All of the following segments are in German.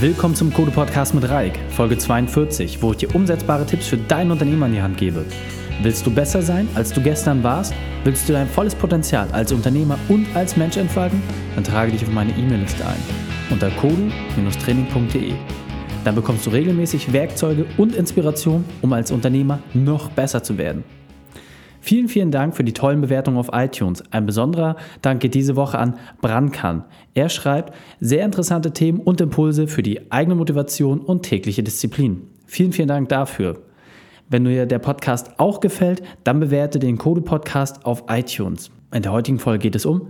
Willkommen zum Code Podcast mit Raik, Folge 42, wo ich dir umsetzbare Tipps für dein Unternehmen an die Hand gebe. Willst du besser sein, als du gestern warst? Willst du dein volles Potenzial als Unternehmer und als Mensch entfalten? Dann trage dich auf meine E-Mail-Liste ein unter kodu-training.de. Dann bekommst du regelmäßig Werkzeuge und Inspiration, um als Unternehmer noch besser zu werden. Vielen, vielen Dank für die tollen Bewertungen auf iTunes. Ein besonderer Dank geht diese Woche an Brankan. Er schreibt sehr interessante Themen und Impulse für die eigene Motivation und tägliche Disziplin. Vielen, vielen Dank dafür. Wenn dir der Podcast auch gefällt, dann bewerte den Code Podcast auf iTunes. In der heutigen Folge geht es um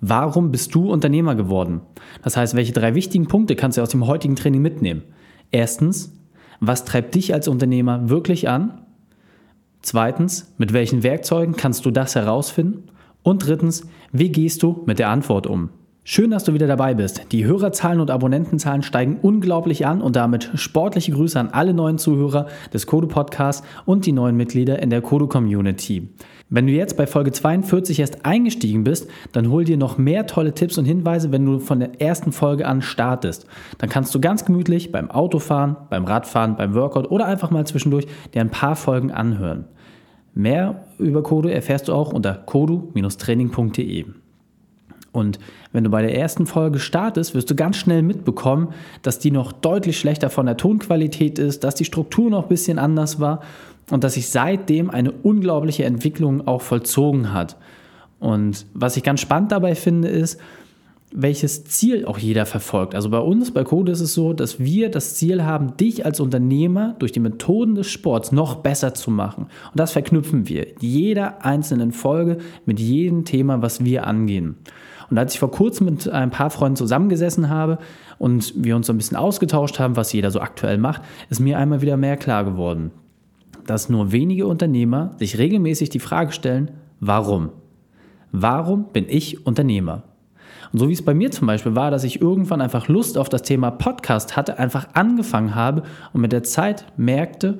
Warum bist du Unternehmer geworden? Das heißt, welche drei wichtigen Punkte kannst du aus dem heutigen Training mitnehmen? Erstens, was treibt dich als Unternehmer wirklich an? Zweitens, mit welchen Werkzeugen kannst du das herausfinden? Und drittens, wie gehst du mit der Antwort um? Schön, dass du wieder dabei bist. Die Hörerzahlen und Abonnentenzahlen steigen unglaublich an und damit sportliche Grüße an alle neuen Zuhörer des Kodo Podcasts und die neuen Mitglieder in der Kodo Community. Wenn du jetzt bei Folge 42 erst eingestiegen bist, dann hol dir noch mehr tolle Tipps und Hinweise, wenn du von der ersten Folge an startest. Dann kannst du ganz gemütlich beim Autofahren, beim Radfahren, beim Workout oder einfach mal zwischendurch dir ein paar Folgen anhören. Mehr über Kodo erfährst du auch unter kodu-training.de. Und wenn du bei der ersten Folge startest, wirst du ganz schnell mitbekommen, dass die noch deutlich schlechter von der Tonqualität ist, dass die Struktur noch ein bisschen anders war und dass sich seitdem eine unglaubliche Entwicklung auch vollzogen hat. Und was ich ganz spannend dabei finde, ist, welches Ziel auch jeder verfolgt. Also bei uns, bei Code ist es so, dass wir das Ziel haben, dich als Unternehmer durch die Methoden des Sports noch besser zu machen. Und das verknüpfen wir jeder einzelnen Folge mit jedem Thema, was wir angehen. Und als ich vor kurzem mit ein paar Freunden zusammengesessen habe und wir uns so ein bisschen ausgetauscht haben, was jeder so aktuell macht, ist mir einmal wieder mehr klar geworden, dass nur wenige Unternehmer sich regelmäßig die Frage stellen, warum? Warum bin ich Unternehmer? Und so wie es bei mir zum Beispiel war, dass ich irgendwann einfach Lust auf das Thema Podcast hatte, einfach angefangen habe und mit der Zeit merkte,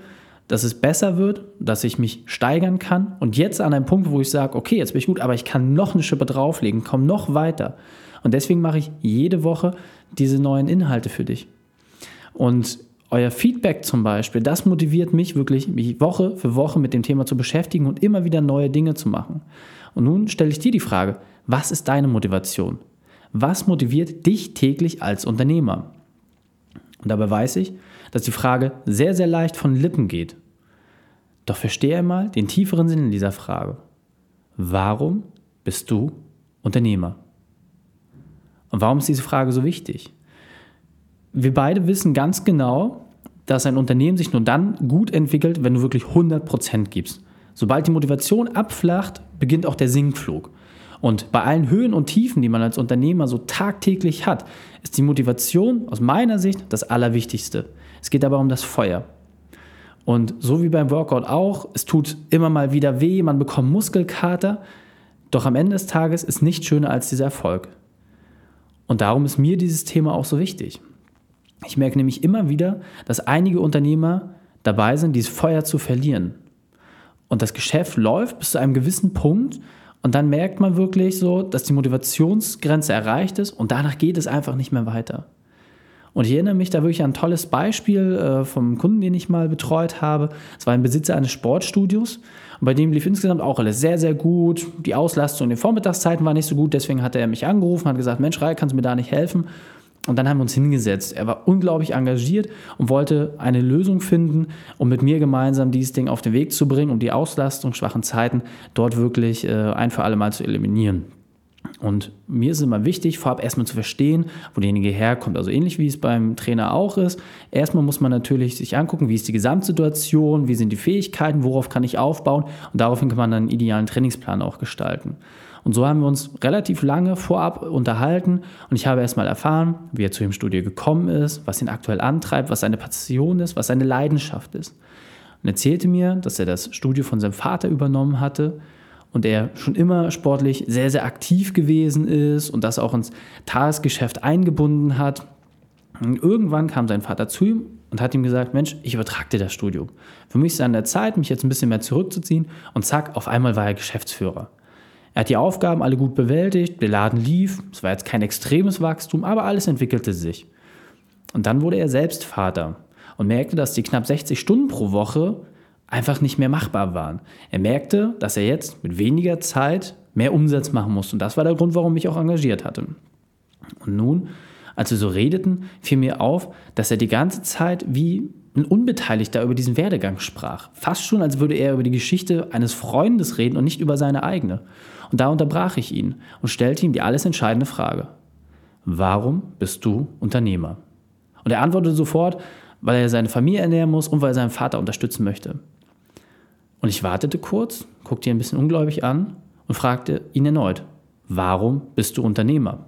dass es besser wird, dass ich mich steigern kann und jetzt an einem Punkt, wo ich sage, okay, jetzt bin ich gut, aber ich kann noch eine Schippe drauflegen, komme noch weiter. Und deswegen mache ich jede Woche diese neuen Inhalte für dich. Und euer Feedback zum Beispiel, das motiviert mich wirklich, mich Woche für Woche mit dem Thema zu beschäftigen und immer wieder neue Dinge zu machen. Und nun stelle ich dir die Frage, was ist deine Motivation? Was motiviert dich täglich als Unternehmer? Und dabei weiß ich, dass die Frage sehr, sehr leicht von Lippen geht. Doch verstehe einmal den tieferen Sinn in dieser Frage. Warum bist du Unternehmer? Und warum ist diese Frage so wichtig? Wir beide wissen ganz genau, dass ein Unternehmen sich nur dann gut entwickelt, wenn du wirklich 100% gibst. Sobald die Motivation abflacht, beginnt auch der Sinkflug. Und bei allen Höhen und Tiefen, die man als Unternehmer so tagtäglich hat, ist die Motivation aus meiner Sicht das Allerwichtigste. Es geht aber um das Feuer. Und so wie beim Workout auch, es tut immer mal wieder weh, man bekommt Muskelkater, doch am Ende des Tages ist nichts schöner als dieser Erfolg. Und darum ist mir dieses Thema auch so wichtig. Ich merke nämlich immer wieder, dass einige Unternehmer dabei sind, dieses Feuer zu verlieren. Und das Geschäft läuft bis zu einem gewissen Punkt und dann merkt man wirklich so, dass die Motivationsgrenze erreicht ist und danach geht es einfach nicht mehr weiter. Und ich erinnere mich da wirklich an ein tolles Beispiel äh, vom Kunden, den ich mal betreut habe. Es war ein Besitzer eines Sportstudios und bei dem lief insgesamt auch alles sehr, sehr gut. Die Auslastung in den Vormittagszeiten war nicht so gut, deswegen hat er mich angerufen, hat gesagt, Mensch, Rai, kannst du mir da nicht helfen? Und dann haben wir uns hingesetzt. Er war unglaublich engagiert und wollte eine Lösung finden, um mit mir gemeinsam dieses Ding auf den Weg zu bringen, um die Auslastung, schwachen Zeiten dort wirklich äh, ein für alle Mal zu eliminieren. Und mir ist es immer wichtig, vorab erstmal zu verstehen, wo derjenige herkommt. Also ähnlich wie es beim Trainer auch ist. Erstmal muss man natürlich sich angucken, wie ist die Gesamtsituation, wie sind die Fähigkeiten, worauf kann ich aufbauen. Und daraufhin kann man dann einen idealen Trainingsplan auch gestalten. Und so haben wir uns relativ lange vorab unterhalten und ich habe erstmal erfahren, wie er zu dem Studio gekommen ist, was ihn aktuell antreibt, was seine Passion ist, was seine Leidenschaft ist. Und er erzählte mir, dass er das Studio von seinem Vater übernommen hatte und er schon immer sportlich sehr, sehr aktiv gewesen ist und das auch ins Tagesgeschäft eingebunden hat. Und irgendwann kam sein Vater zu ihm und hat ihm gesagt, Mensch, ich übertrage dir das Studio. Für mich ist es an der Zeit, mich jetzt ein bisschen mehr zurückzuziehen und zack, auf einmal war er Geschäftsführer. Er hat die Aufgaben alle gut bewältigt, der Laden lief, es war jetzt kein extremes Wachstum, aber alles entwickelte sich. Und dann wurde er selbst Vater und merkte, dass die knapp 60 Stunden pro Woche einfach nicht mehr machbar waren. Er merkte, dass er jetzt mit weniger Zeit mehr Umsatz machen musste. Und das war der Grund, warum ich auch engagiert hatte. Und nun, als wir so redeten, fiel mir auf, dass er die ganze Zeit wie ein Unbeteiligter über diesen Werdegang sprach. Fast schon, als würde er über die Geschichte eines Freundes reden und nicht über seine eigene. Und da unterbrach ich ihn und stellte ihm die alles entscheidende Frage. Warum bist du Unternehmer? Und er antwortete sofort, weil er seine Familie ernähren muss und weil er seinen Vater unterstützen möchte. Und ich wartete kurz, guckte ihn ein bisschen ungläubig an und fragte ihn erneut, warum bist du Unternehmer?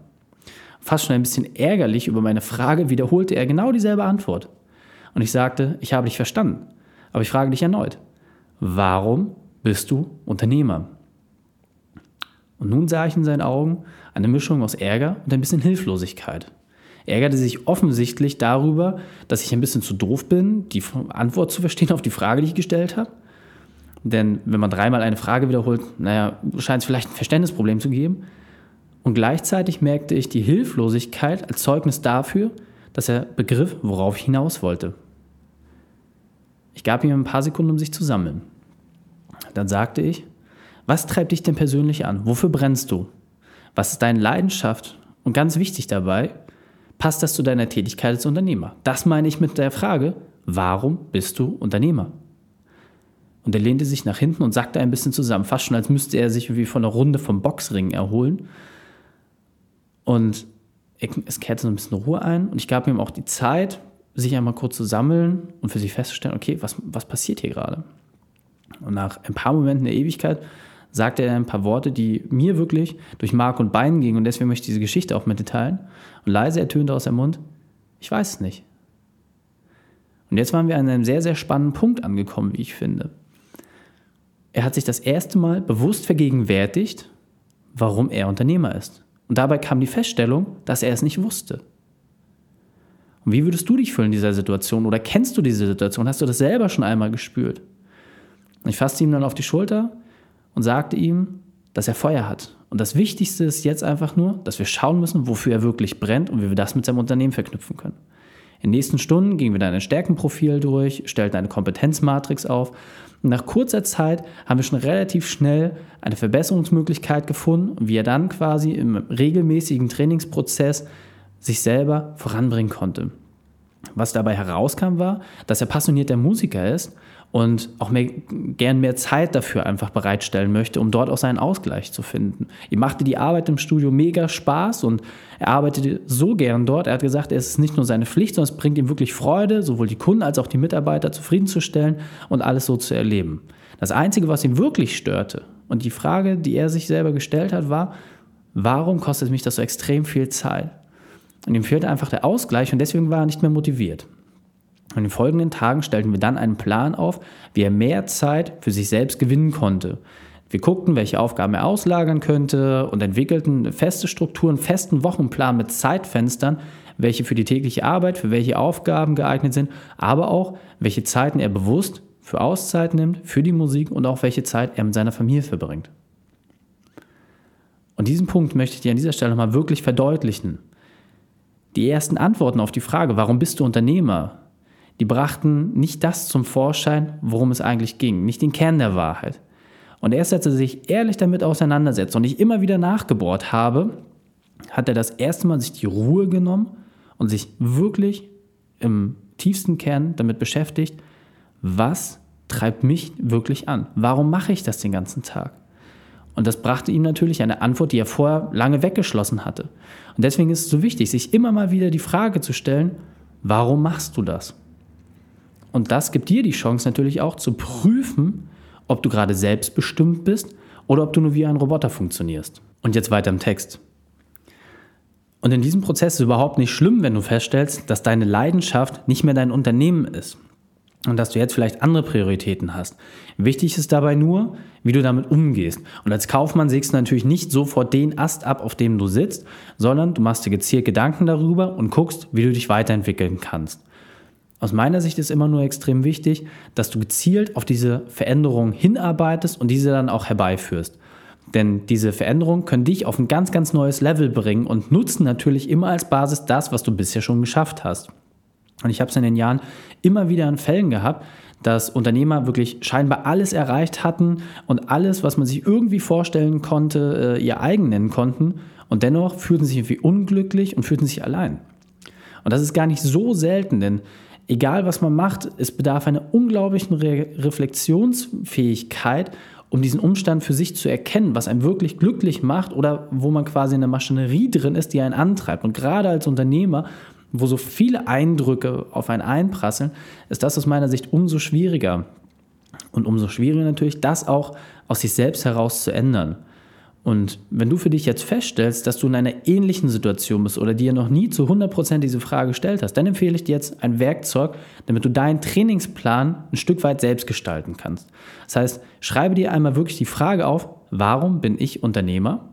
Fast schon ein bisschen ärgerlich über meine Frage wiederholte er genau dieselbe Antwort. Und ich sagte, ich habe dich verstanden, aber ich frage dich erneut, warum bist du Unternehmer? Und nun sah ich in seinen Augen eine Mischung aus Ärger und ein bisschen Hilflosigkeit. Er ärgerte sich offensichtlich darüber, dass ich ein bisschen zu doof bin, die Antwort zu verstehen auf die Frage, die ich gestellt habe. Denn wenn man dreimal eine Frage wiederholt, naja, scheint es vielleicht ein Verständnisproblem zu geben. Und gleichzeitig merkte ich die Hilflosigkeit als Zeugnis dafür, dass er begriff, worauf ich hinaus wollte. Ich gab ihm ein paar Sekunden, um sich zu sammeln. Dann sagte ich, was treibt dich denn persönlich an? Wofür brennst du? Was ist deine Leidenschaft? Und ganz wichtig dabei, passt das zu deiner Tätigkeit als Unternehmer? Das meine ich mit der Frage, warum bist du Unternehmer? Und er lehnte sich nach hinten und sackte ein bisschen zusammen, fast schon als müsste er sich wie von einer Runde vom Boxring erholen. Und es kehrte so ein bisschen Ruhe ein und ich gab ihm auch die Zeit, sich einmal kurz zu sammeln und für sich festzustellen, okay, was, was passiert hier gerade? Und nach ein paar Momenten der Ewigkeit sagte er ein paar Worte, die mir wirklich durch Mark und Bein gingen und deswegen möchte ich diese Geschichte auch mit dir teilen. Und leise ertönte aus dem Mund, ich weiß es nicht. Und jetzt waren wir an einem sehr, sehr spannenden Punkt angekommen, wie ich finde. Er hat sich das erste Mal bewusst vergegenwärtigt, warum er Unternehmer ist. Und dabei kam die Feststellung, dass er es nicht wusste. Und wie würdest du dich fühlen in dieser Situation? Oder kennst du diese Situation? Hast du das selber schon einmal gespürt? Ich fasste ihm dann auf die Schulter und sagte ihm, dass er Feuer hat. Und das Wichtigste ist jetzt einfach nur, dass wir schauen müssen, wofür er wirklich brennt und wie wir das mit seinem Unternehmen verknüpfen können. In den nächsten Stunden gingen wir dann ein Stärkenprofil durch, stellten eine Kompetenzmatrix auf. Und nach kurzer Zeit haben wir schon relativ schnell eine Verbesserungsmöglichkeit gefunden, wie er dann quasi im regelmäßigen Trainingsprozess sich selber voranbringen konnte. Was dabei herauskam, war, dass er passionierter Musiker ist und auch mehr, gern mehr Zeit dafür einfach bereitstellen möchte, um dort auch seinen Ausgleich zu finden. Ihm machte die Arbeit im Studio mega Spaß und er arbeitete so gern dort. Er hat gesagt, es ist nicht nur seine Pflicht, sondern es bringt ihm wirklich Freude, sowohl die Kunden als auch die Mitarbeiter zufriedenzustellen und alles so zu erleben. Das Einzige, was ihn wirklich störte und die Frage, die er sich selber gestellt hat, war, warum kostet mich das so extrem viel Zeit? Und ihm fehlte einfach der Ausgleich und deswegen war er nicht mehr motiviert. Und in den folgenden Tagen stellten wir dann einen Plan auf, wie er mehr Zeit für sich selbst gewinnen konnte. Wir guckten, welche Aufgaben er auslagern könnte und entwickelten feste Strukturen, festen Wochenplan mit Zeitfenstern, welche für die tägliche Arbeit, für welche Aufgaben geeignet sind, aber auch welche Zeiten er bewusst für Auszeit nimmt, für die Musik und auch welche Zeit er mit seiner Familie verbringt. Und diesen Punkt möchte ich dir an dieser Stelle nochmal wirklich verdeutlichen. Die ersten Antworten auf die Frage, warum bist du Unternehmer, die brachten nicht das zum Vorschein, worum es eigentlich ging, nicht den Kern der Wahrheit. Und erst als er sich ehrlich damit auseinandersetzt und ich immer wieder nachgebohrt habe, hat er das erste Mal sich die Ruhe genommen und sich wirklich im tiefsten Kern damit beschäftigt, was treibt mich wirklich an? Warum mache ich das den ganzen Tag? Und das brachte ihm natürlich eine Antwort, die er vorher lange weggeschlossen hatte. Und deswegen ist es so wichtig, sich immer mal wieder die Frage zu stellen, warum machst du das? Und das gibt dir die Chance natürlich auch zu prüfen, ob du gerade selbstbestimmt bist oder ob du nur wie ein Roboter funktionierst. Und jetzt weiter im Text. Und in diesem Prozess ist es überhaupt nicht schlimm, wenn du feststellst, dass deine Leidenschaft nicht mehr dein Unternehmen ist und dass du jetzt vielleicht andere Prioritäten hast. Wichtig ist dabei nur, wie du damit umgehst. Und als Kaufmann sägst du natürlich nicht sofort den Ast ab, auf dem du sitzt, sondern du machst dir gezielt Gedanken darüber und guckst, wie du dich weiterentwickeln kannst. Aus meiner Sicht ist immer nur extrem wichtig, dass du gezielt auf diese Veränderung hinarbeitest und diese dann auch herbeiführst. Denn diese Veränderungen können dich auf ein ganz, ganz neues Level bringen und nutzen natürlich immer als Basis das, was du bisher schon geschafft hast. Und ich habe es in den Jahren immer wieder in Fällen gehabt, dass Unternehmer wirklich scheinbar alles erreicht hatten und alles, was man sich irgendwie vorstellen konnte, äh, ihr eigen nennen konnten. Und dennoch fühlten sich irgendwie unglücklich und fühlten sich allein. Und das ist gar nicht so selten, denn egal was man macht, es bedarf einer unglaublichen Re Reflexionsfähigkeit, um diesen Umstand für sich zu erkennen, was einen wirklich glücklich macht oder wo man quasi in der Maschinerie drin ist, die einen antreibt. Und gerade als Unternehmer wo so viele Eindrücke auf einen einprasseln, ist das aus meiner Sicht umso schwieriger. Und umso schwieriger natürlich, das auch aus sich selbst heraus zu ändern. Und wenn du für dich jetzt feststellst, dass du in einer ähnlichen Situation bist oder dir noch nie zu 100% diese Frage gestellt hast, dann empfehle ich dir jetzt ein Werkzeug, damit du deinen Trainingsplan ein Stück weit selbst gestalten kannst. Das heißt, schreibe dir einmal wirklich die Frage auf, warum bin ich Unternehmer?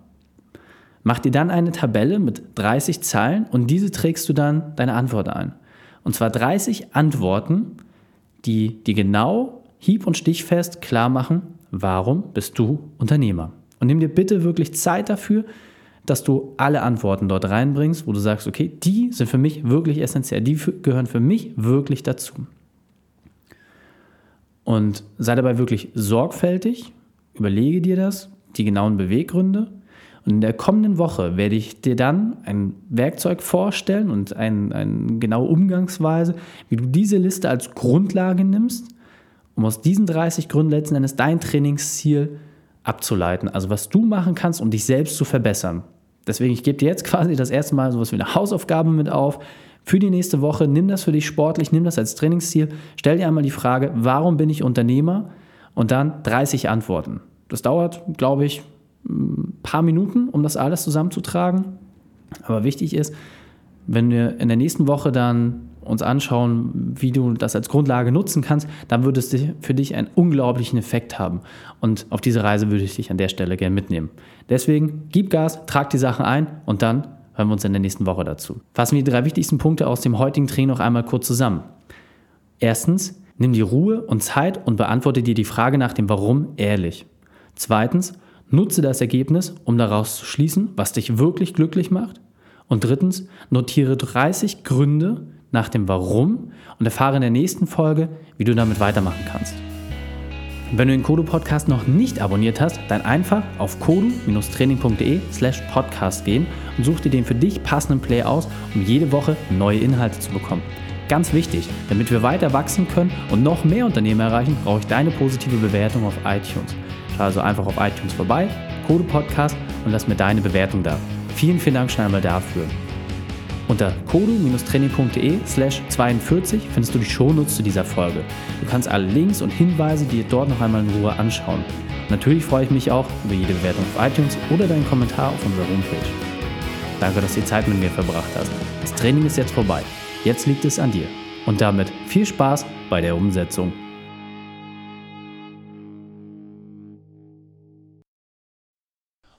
Mach dir dann eine Tabelle mit 30 Zeilen und diese trägst du dann deine Antwort ein. Und zwar 30 Antworten, die dir genau hieb- und stichfest klar machen, warum bist du Unternehmer. Und nimm dir bitte wirklich Zeit dafür, dass du alle Antworten dort reinbringst, wo du sagst, okay, die sind für mich wirklich essentiell, die gehören für mich wirklich dazu. Und sei dabei wirklich sorgfältig, überlege dir das, die genauen Beweggründe und in der kommenden Woche werde ich dir dann ein Werkzeug vorstellen und eine ein genaue Umgangsweise, wie du diese Liste als Grundlage nimmst, um aus diesen 30 Gründen letzten Endes dein Trainingsziel abzuleiten. Also was du machen kannst, um dich selbst zu verbessern. Deswegen, ich gebe dir jetzt quasi das erste Mal sowas wie eine Hausaufgabe mit auf. Für die nächste Woche, nimm das für dich sportlich, nimm das als Trainingsziel. Stell dir einmal die Frage, warum bin ich Unternehmer? Und dann 30 Antworten. Das dauert, glaube ich, paar Minuten, um das alles zusammenzutragen. Aber wichtig ist, wenn wir in der nächsten Woche dann uns anschauen, wie du das als Grundlage nutzen kannst, dann würde es für dich einen unglaublichen Effekt haben. Und auf diese Reise würde ich dich an der Stelle gerne mitnehmen. Deswegen gib Gas, trag die Sachen ein und dann hören wir uns in der nächsten Woche dazu. Fassen wir die drei wichtigsten Punkte aus dem heutigen Training noch einmal kurz zusammen. Erstens, nimm die Ruhe und Zeit und beantworte dir die Frage nach dem Warum ehrlich. Zweitens, Nutze das Ergebnis, um daraus zu schließen, was dich wirklich glücklich macht. Und drittens, notiere 30 Gründe nach dem Warum und erfahre in der nächsten Folge, wie du damit weitermachen kannst. Wenn du den Kodo Podcast noch nicht abonniert hast, dann einfach auf kodu-training.de slash podcast gehen und such dir den für dich passenden Play aus, um jede Woche neue Inhalte zu bekommen. Ganz wichtig, damit wir weiter wachsen können und noch mehr Unternehmen erreichen, brauche ich deine positive Bewertung auf iTunes. Schau also einfach auf iTunes vorbei, Code Podcast und lass mir deine Bewertung da. Vielen, vielen Dank schon einmal dafür. Unter kodu-training.de slash 42 findest du die Shownotes zu dieser Folge. Du kannst alle Links und Hinweise dir dort noch einmal in Ruhe anschauen. natürlich freue ich mich auch über jede Bewertung auf iTunes oder deinen Kommentar auf unserer Homepage. Danke, dass du die Zeit mit mir verbracht hast. Das Training ist jetzt vorbei. Jetzt liegt es an dir. Und damit viel Spaß bei der Umsetzung.